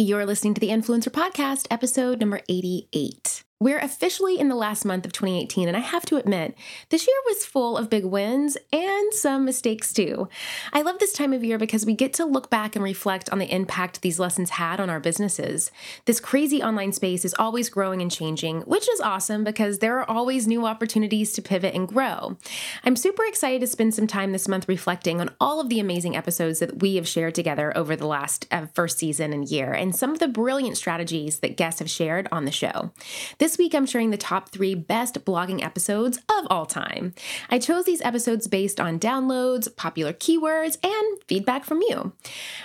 You're listening to the Influencer Podcast, episode number 88. We're officially in the last month of 2018, and I have to admit, this year was full of big wins and some mistakes too. I love this time of year because we get to look back and reflect on the impact these lessons had on our businesses. This crazy online space is always growing and changing, which is awesome because there are always new opportunities to pivot and grow. I'm super excited to spend some time this month reflecting on all of the amazing episodes that we have shared together over the last uh, first season and year, and some of the brilliant strategies that guests have shared on the show. This this week, I'm sharing the top three best blogging episodes of all time. I chose these episodes based on downloads, popular keywords, and feedback from you.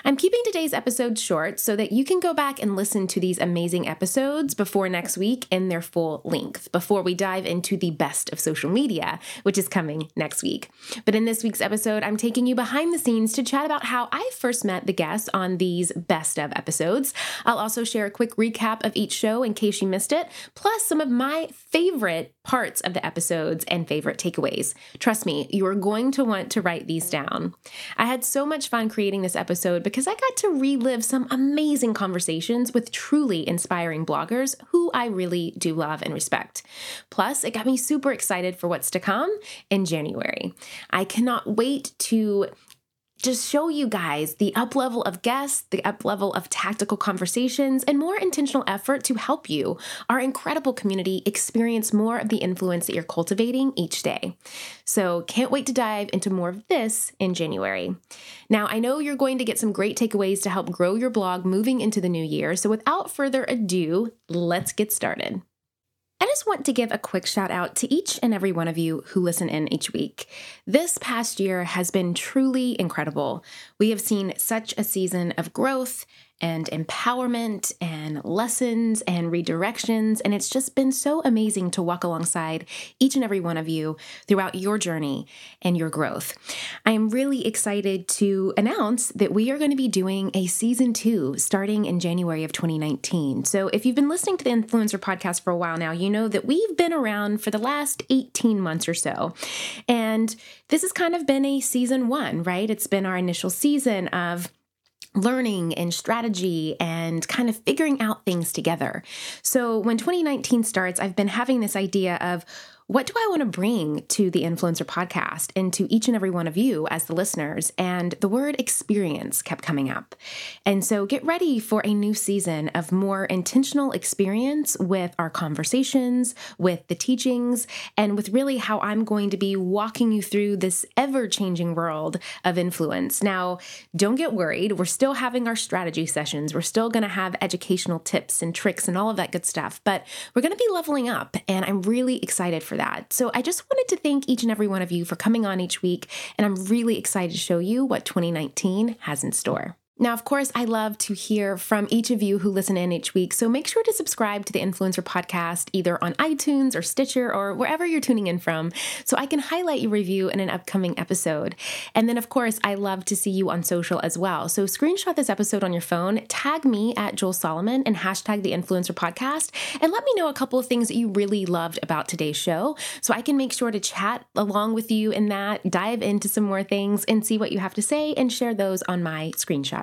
I'm keeping today's episode short so that you can go back and listen to these amazing episodes before next week in their full length, before we dive into the best of social media, which is coming next week. But in this week's episode, I'm taking you behind the scenes to chat about how I first met the guests on these best of episodes. I'll also share a quick recap of each show in case you missed it, plus plus some of my favorite parts of the episodes and favorite takeaways. Trust me, you are going to want to write these down. I had so much fun creating this episode because I got to relive some amazing conversations with truly inspiring bloggers who I really do love and respect. Plus, it got me super excited for what's to come in January. I cannot wait to just show you guys the up level of guests, the up level of tactical conversations, and more intentional effort to help you, our incredible community, experience more of the influence that you're cultivating each day. So, can't wait to dive into more of this in January. Now, I know you're going to get some great takeaways to help grow your blog moving into the new year. So, without further ado, let's get started. I just want to give a quick shout out to each and every one of you who listen in each week. This past year has been truly incredible. We have seen such a season of growth and empowerment and lessons and redirections. And it's just been so amazing to walk alongside each and every one of you throughout your journey and your growth. I am really excited to announce that we are going to be doing a season two starting in January of 2019. So if you've been listening to the Influencer podcast for a while now, you know that we've been around for the last 18 months or so. And this has kind of been a season one, right? It's been our initial season of learning and strategy and kind of figuring out things together. So when 2019 starts, I've been having this idea of what do I want to bring to the Influencer podcast and to each and every one of you as the listeners? And the word experience kept coming up. And so get ready for a new season of more intentional experience with our conversations, with the teachings, and with really how I'm going to be walking you through this ever changing world of influence. Now, don't get worried. We're still having our strategy sessions, we're still going to have educational tips and tricks and all of that good stuff, but we're going to be leveling up. And I'm really excited for for that. So I just wanted to thank each and every one of you for coming on each week, and I'm really excited to show you what 2019 has in store. Now, of course, I love to hear from each of you who listen in each week. So make sure to subscribe to the Influencer Podcast either on iTunes or Stitcher or wherever you're tuning in from so I can highlight your review in an upcoming episode. And then, of course, I love to see you on social as well. So screenshot this episode on your phone, tag me at Jules Solomon, and hashtag the Influencer Podcast, and let me know a couple of things that you really loved about today's show so I can make sure to chat along with you in that, dive into some more things, and see what you have to say and share those on my screenshot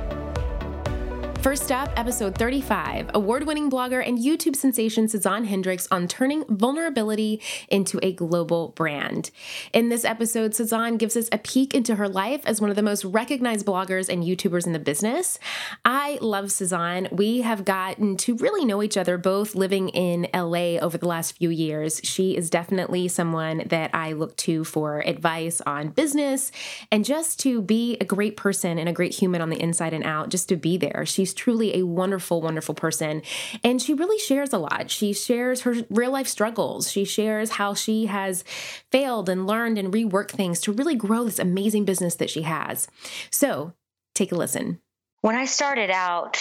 First up, episode 35 award winning blogger and YouTube sensation Suzanne Hendricks on turning vulnerability into a global brand. In this episode, Suzanne gives us a peek into her life as one of the most recognized bloggers and YouTubers in the business. I love Suzanne. We have gotten to really know each other both living in LA over the last few years. She is definitely someone that I look to for advice on business and just to be a great person and a great human on the inside and out, just to be there. She's Truly a wonderful, wonderful person. And she really shares a lot. She shares her real life struggles. She shares how she has failed and learned and reworked things to really grow this amazing business that she has. So take a listen. When I started out,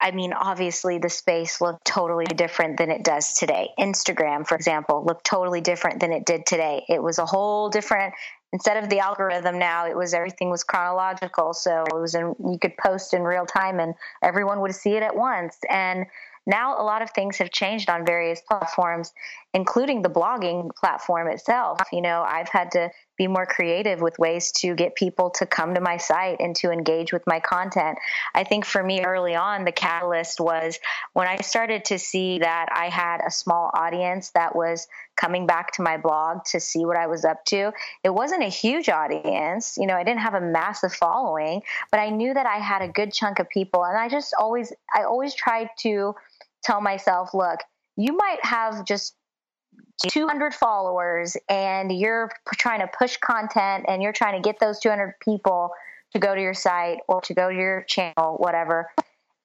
I mean, obviously the space looked totally different than it does today. Instagram, for example, looked totally different than it did today. It was a whole different instead of the algorithm now it was everything was chronological. So it was in, you could post in real time and everyone would see it at once. And now a lot of things have changed on various platforms including the blogging platform itself. You know i've had to be more creative with ways to get people to come to my site and to engage with my content. I think for me early on, the catalyst was when I started to see that I had a small audience that was coming back to my blog to see what I was up to. It wasn't a huge audience, you know, I didn't have a massive following, but I knew that I had a good chunk of people. And I just always, I always tried to tell myself, look, you might have just 200 followers and you're trying to push content and you're trying to get those 200 people to go to your site or to go to your channel, whatever.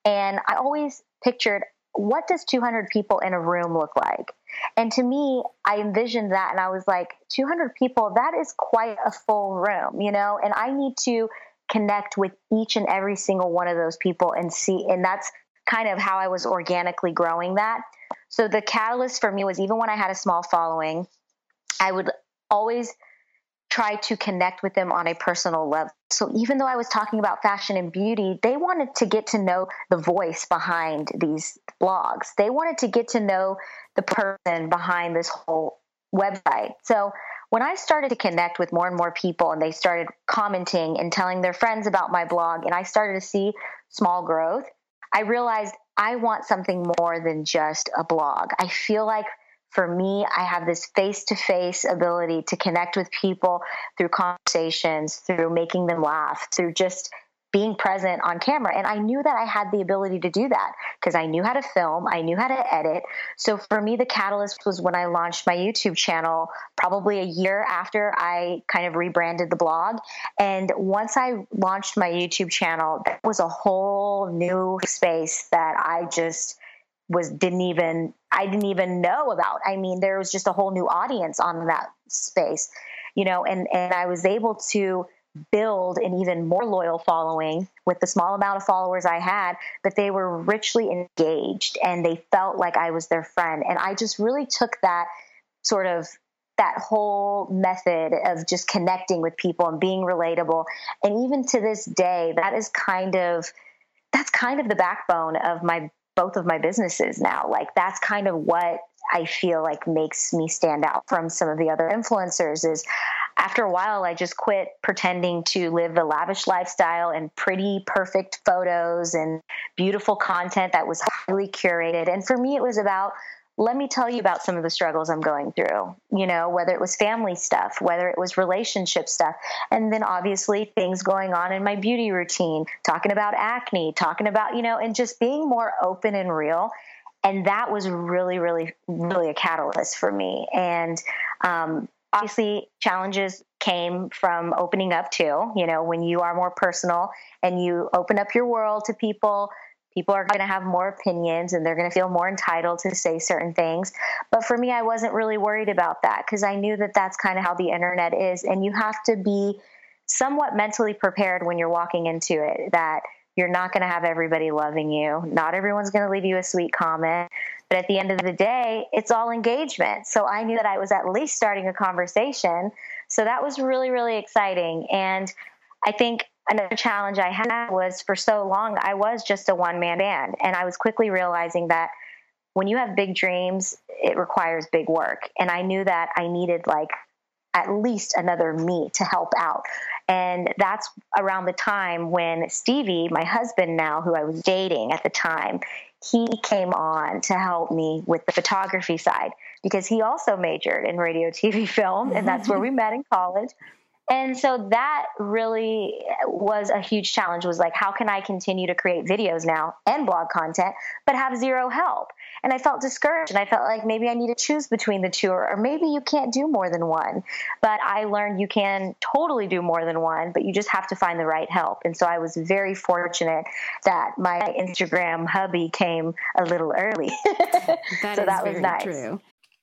And I always pictured what does 200 people in a room look like? And to me, I envisioned that and I was like, 200 people, that is quite a full room, you know? And I need to connect with each and every single one of those people and see, and that's kind of how I was organically growing that. So the catalyst for me was even when I had a small following, I would always try to connect with them on a personal level. So even though I was talking about fashion and beauty, they wanted to get to know the voice behind these blogs. They wanted to get to know the person behind this whole website. So when I started to connect with more and more people and they started commenting and telling their friends about my blog and I started to see small growth, I realized I want something more than just a blog. I feel like for me, I have this face to face ability to connect with people through conversations, through making them laugh, through just being present on camera. And I knew that I had the ability to do that because I knew how to film, I knew how to edit. So for me, the catalyst was when I launched my YouTube channel, probably a year after I kind of rebranded the blog. And once I launched my YouTube channel, that was a whole new space that I just was didn't even I didn't even know about. I mean, there was just a whole new audience on that space, you know, and and I was able to build an even more loyal following with the small amount of followers I had, but they were richly engaged and they felt like I was their friend. And I just really took that sort of that whole method of just connecting with people and being relatable. And even to this day, that is kind of that's kind of the backbone of my both of my businesses now. Like that's kind of what I feel like makes me stand out from some of the other influencers is after a while, I just quit pretending to live the lavish lifestyle and pretty perfect photos and beautiful content that was highly curated. And for me, it was about let me tell you about some of the struggles I'm going through, you know, whether it was family stuff, whether it was relationship stuff, and then obviously things going on in my beauty routine, talking about acne, talking about, you know, and just being more open and real. And that was really, really, really a catalyst for me. And um, obviously challenges came from opening up too you know when you are more personal and you open up your world to people people are going to have more opinions and they're going to feel more entitled to say certain things but for me i wasn't really worried about that because i knew that that's kind of how the internet is and you have to be somewhat mentally prepared when you're walking into it that you're not going to have everybody loving you not everyone's going to leave you a sweet comment but at the end of the day, it's all engagement. So I knew that I was at least starting a conversation. So that was really, really exciting. And I think another challenge I had was for so long, I was just a one man band. And I was quickly realizing that when you have big dreams, it requires big work. And I knew that I needed like at least another me to help out. And that's around the time when Stevie, my husband now, who I was dating at the time, he came on to help me with the photography side because he also majored in radio, TV, film, and that's where we met in college. And so that really was a huge challenge was like, how can I continue to create videos now and blog content, but have zero help? And I felt discouraged and I felt like maybe I need to choose between the two, or, or maybe you can't do more than one. But I learned you can totally do more than one, but you just have to find the right help. And so I was very fortunate that my Instagram hubby came a little early. That so that was nice. True.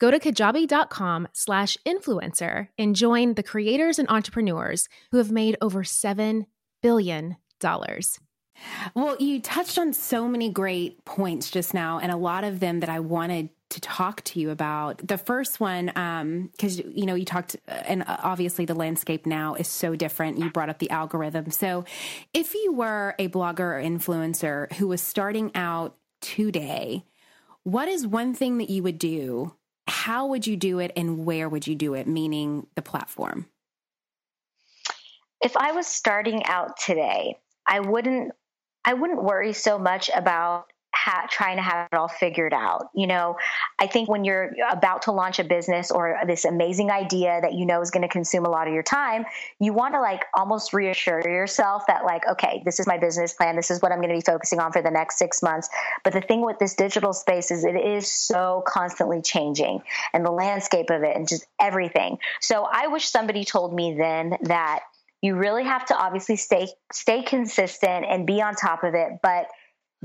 Go to kajabi.com slash influencer and join the creators and entrepreneurs who have made over $7 billion. Well, you touched on so many great points just now, and a lot of them that I wanted to talk to you about. The first one, because um, you know, you talked, and obviously the landscape now is so different. You brought up the algorithm. So, if you were a blogger or influencer who was starting out today, what is one thing that you would do how would you do it and where would you do it, meaning the platform? If I was starting out today, I wouldn't I wouldn't worry so much about ha- trying to have it all figured out. You know, I think when you're about to launch a business or this amazing idea that you know is going to consume a lot of your time, you want to like almost reassure yourself that, like, okay, this is my business plan. This is what I'm going to be focusing on for the next six months. But the thing with this digital space is it is so constantly changing and the landscape of it and just everything. So I wish somebody told me then that you really have to obviously stay stay consistent and be on top of it but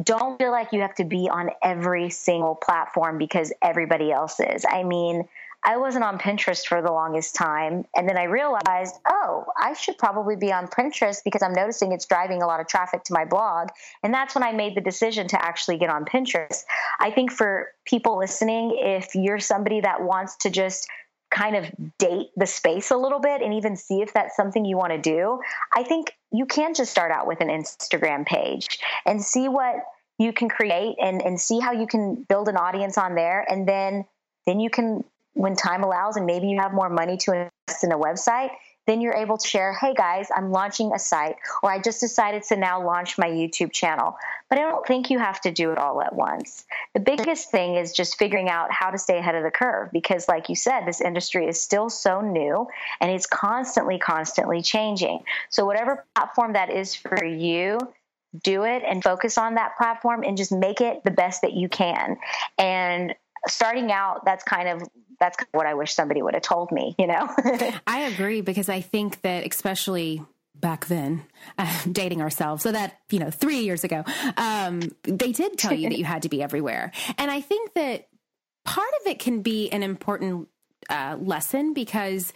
don't feel like you have to be on every single platform because everybody else is. I mean, I wasn't on Pinterest for the longest time. And then I realized, oh, I should probably be on Pinterest because I'm noticing it's driving a lot of traffic to my blog. And that's when I made the decision to actually get on Pinterest. I think for people listening, if you're somebody that wants to just kind of date the space a little bit and even see if that's something you want to do, I think you can just start out with an Instagram page and see what you can create and, and see how you can build an audience on there. And then, then you can, when time allows and maybe you have more money to invest in a website, then you're able to share, hey guys, I'm launching a site, or I just decided to now launch my YouTube channel. But I don't think you have to do it all at once. The biggest thing is just figuring out how to stay ahead of the curve because, like you said, this industry is still so new and it's constantly, constantly changing. So, whatever platform that is for you, do it and focus on that platform and just make it the best that you can. And starting out, that's kind of that's what I wish somebody would have told me, you know? I agree because I think that especially back then, uh, dating ourselves, so that, you know, three years ago, um, they did tell you that you had to be everywhere. And I think that part of it can be an important uh, lesson because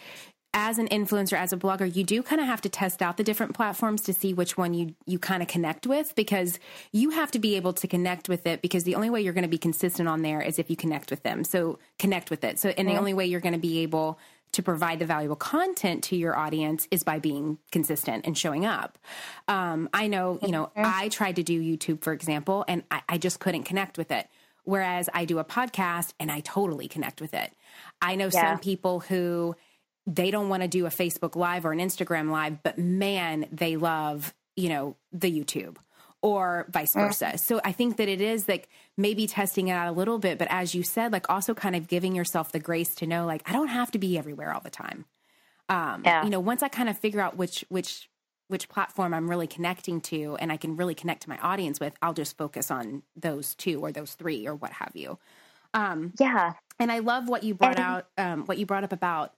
as an influencer as a blogger you do kind of have to test out the different platforms to see which one you you kind of connect with because you have to be able to connect with it because the only way you're going to be consistent on there is if you connect with them so connect with it so and the only way you're going to be able to provide the valuable content to your audience is by being consistent and showing up. Um, I know, you know, I tried to do YouTube, for example, and I, I just couldn't connect with it. Whereas I do a podcast and I totally connect with it. I know yeah. some people who they don't want to do a Facebook live or an Instagram live, but man, they love, you know, the YouTube or vice mm. versa. So I think that it is like maybe testing it out a little bit, but as you said, like also kind of giving yourself the grace to know like I don't have to be everywhere all the time. Um, yeah. you know, once I kind of figure out which which which platform I'm really connecting to and I can really connect to my audience with, I'll just focus on those two or those three or what have you. Um, yeah. And I love what you brought and, out, um, what you brought up about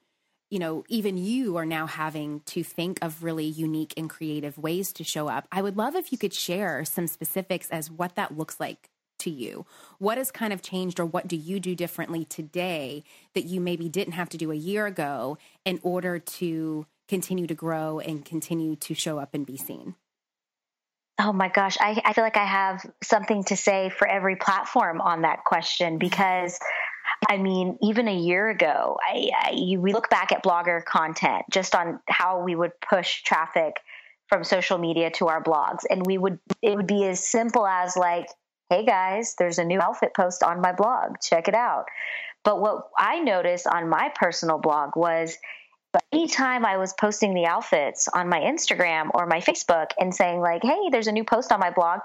you know, even you are now having to think of really unique and creative ways to show up. I would love if you could share some specifics as what that looks like to you. What has kind of changed, or what do you do differently today that you maybe didn't have to do a year ago in order to continue to grow and continue to show up and be seen? Oh my gosh, I, I feel like I have something to say for every platform on that question because I mean, even a year ago, I, I, we look back at blogger content just on how we would push traffic from social media to our blogs, and we would it would be as simple as like, "Hey guys, there's a new outfit post on my blog. Check it out." But what I noticed on my personal blog was anytime I was posting the outfits on my Instagram or my Facebook and saying like, "Hey, there's a new post on my blog,"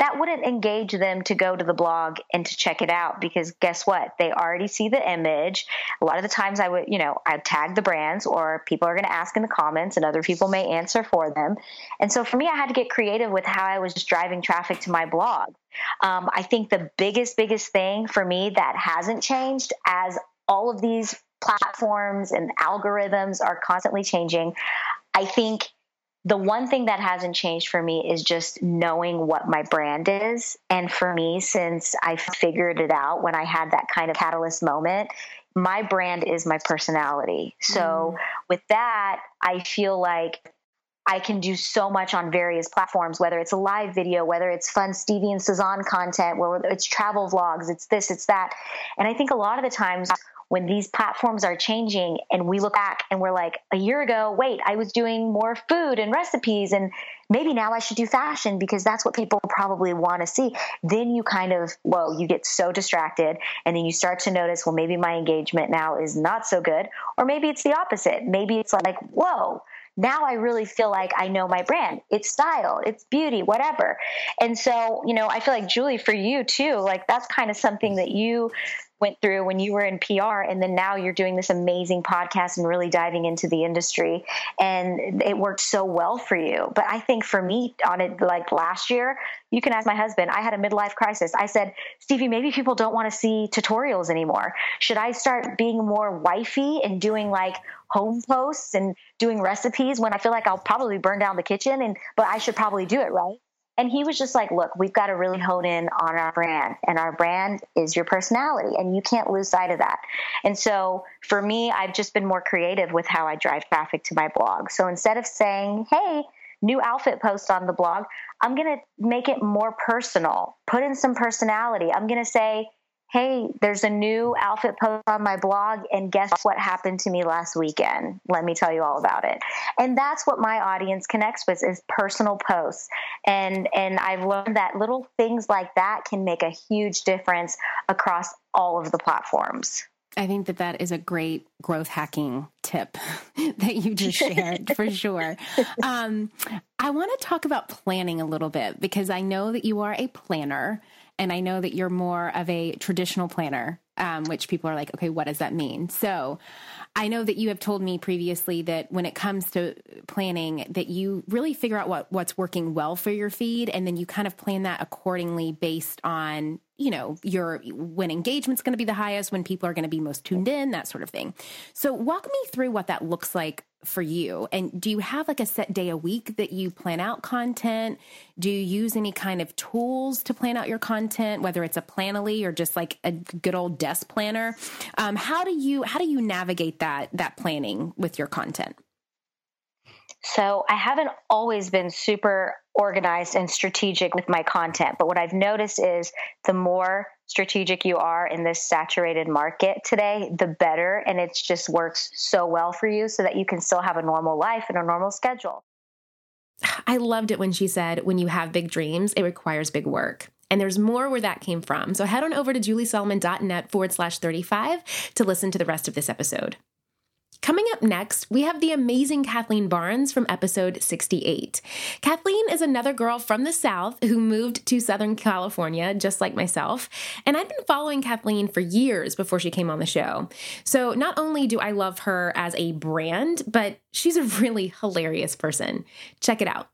that wouldn't engage them to go to the blog and to check it out because guess what? They already see the image. A lot of the times I would, you know, I'd tag the brands or people are going to ask in the comments and other people may answer for them. And so for me, I had to get creative with how I was just driving traffic to my blog. Um, I think the biggest, biggest thing for me that hasn't changed as all of these platforms and algorithms are constantly changing, I think the one thing that hasn't changed for me is just knowing what my brand is. And for me, since I figured it out when I had that kind of catalyst moment, my brand is my personality. So mm. with that, I feel like I can do so much on various platforms, whether it's a live video, whether it's fun Stevie and Suzanne content, whether it's travel vlogs, it's this, it's that. And I think a lot of the times when these platforms are changing and we look back and we're like, a year ago, wait, I was doing more food and recipes and maybe now I should do fashion because that's what people probably want to see. Then you kind of, whoa, you get so distracted and then you start to notice, well, maybe my engagement now is not so good. Or maybe it's the opposite. Maybe it's like, whoa, now I really feel like I know my brand. It's style, it's beauty, whatever. And so, you know, I feel like Julie, for you too, like that's kind of something that you went through when you were in PR and then now you're doing this amazing podcast and really diving into the industry and it worked so well for you. But I think for me on it like last year, you can ask my husband, I had a midlife crisis. I said, Stevie, maybe people don't want to see tutorials anymore. Should I start being more wifey and doing like home posts and doing recipes when I feel like I'll probably burn down the kitchen and but I should probably do it, right? And he was just like, look, we've got to really hone in on our brand. And our brand is your personality. And you can't lose sight of that. And so for me, I've just been more creative with how I drive traffic to my blog. So instead of saying, hey, new outfit post on the blog, I'm going to make it more personal, put in some personality. I'm going to say, hey, there's a new outfit post on my blog, and guess what happened to me last weekend? Let me tell you all about it. And that's what my audience connects with is personal posts. And and I've learned that little things like that can make a huge difference across all of the platforms. I think that that is a great growth hacking tip that you just shared for sure. Um, I want to talk about planning a little bit because I know that you are a planner and I know that you're more of a traditional planner, um, which people are like, okay, what does that mean? So I know that you have told me previously that when it comes to planning, that you really figure out what what's working well for your feed, and then you kind of plan that accordingly based on you know your when engagement's going to be the highest, when people are going to be most tuned in, that sort of thing. So walk me through what that looks like for you? And do you have like a set day a week that you plan out content? Do you use any kind of tools to plan out your content, whether it's a Planoly or just like a good old desk planner? Um, how do you how do you navigate that that planning with your content? So I haven't always been super organized and strategic with my content, but what I've noticed is the more strategic you are in this saturated market today, the better. And it just works so well for you so that you can still have a normal life and a normal schedule. I loved it when she said, when you have big dreams, it requires big work. And there's more where that came from. So head on over to juliesolomon.net forward slash 35 to listen to the rest of this episode. Coming up next, we have the amazing Kathleen Barnes from episode 68. Kathleen is another girl from the South who moved to Southern California, just like myself. And I've been following Kathleen for years before she came on the show. So not only do I love her as a brand, but she's a really hilarious person. Check it out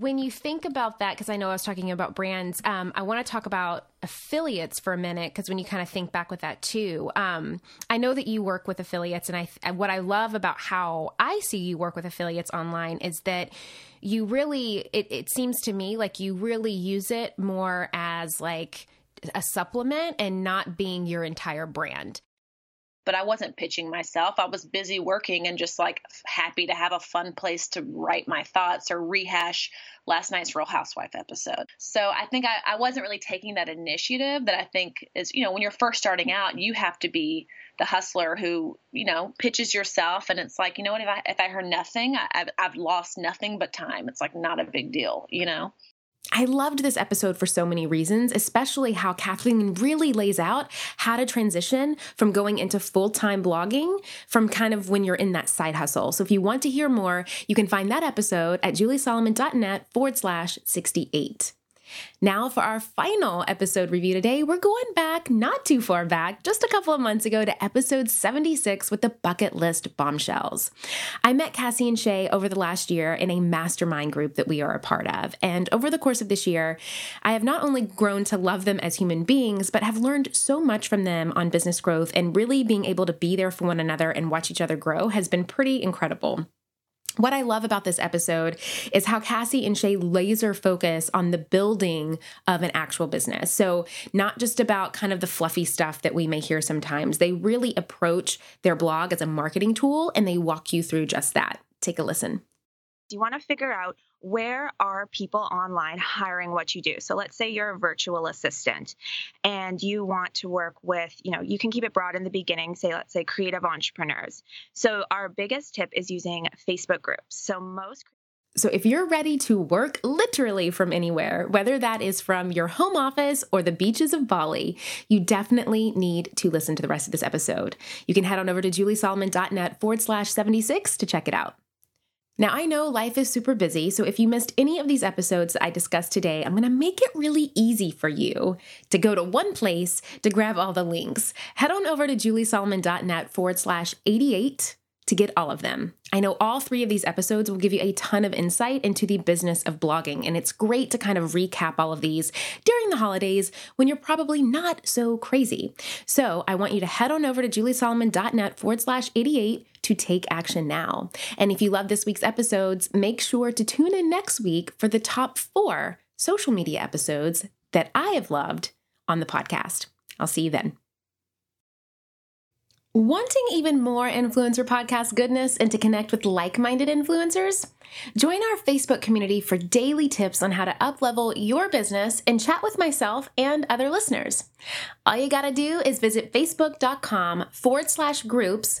when you think about that, because I know I was talking about brands, um, I want to talk about affiliates for a minute because when you kind of think back with that too, um, I know that you work with affiliates, and I what I love about how I see you work with affiliates online is that you really it, it seems to me like you really use it more as like a supplement and not being your entire brand but I wasn't pitching myself. I was busy working and just like happy to have a fun place to write my thoughts or rehash last night's Real Housewife episode. So I think I, I wasn't really taking that initiative that I think is, you know, when you're first starting out, you have to be the hustler who, you know, pitches yourself. And it's like, you know what, if I, if I heard nothing, I, I've, I've lost nothing but time. It's like not a big deal, you know? I loved this episode for so many reasons, especially how Kathleen really lays out how to transition from going into full time blogging from kind of when you're in that side hustle. So if you want to hear more, you can find that episode at juliesolomon.net forward slash 68. Now, for our final episode review today, we're going back not too far back, just a couple of months ago to episode 76 with the bucket list bombshells. I met Cassie and Shay over the last year in a mastermind group that we are a part of. And over the course of this year, I have not only grown to love them as human beings, but have learned so much from them on business growth and really being able to be there for one another and watch each other grow has been pretty incredible. What I love about this episode is how Cassie and Shay laser focus on the building of an actual business. So, not just about kind of the fluffy stuff that we may hear sometimes. They really approach their blog as a marketing tool and they walk you through just that. Take a listen. Do you want to figure out where are people online hiring what you do so let's say you're a virtual assistant and you want to work with you know you can keep it broad in the beginning say let's say creative entrepreneurs so our biggest tip is using facebook groups so most so, if you're ready to work literally from anywhere, whether that is from your home office or the beaches of Bali, you definitely need to listen to the rest of this episode. You can head on over to juliesolomon.net forward slash 76 to check it out. Now, I know life is super busy, so if you missed any of these episodes that I discussed today, I'm going to make it really easy for you to go to one place to grab all the links. Head on over to juliesolomon.net forward slash 88 to get all of them. I know all three of these episodes will give you a ton of insight into the business of blogging, and it's great to kind of recap all of these during the holidays when you're probably not so crazy. So I want you to head on over to juliesolomon.net forward slash 88 to take action now. And if you love this week's episodes, make sure to tune in next week for the top four social media episodes that I have loved on the podcast. I'll see you then. Wanting even more influencer podcast goodness and to connect with like minded influencers? Join our Facebook community for daily tips on how to uplevel your business and chat with myself and other listeners. All you gotta do is visit facebook.com forward slash groups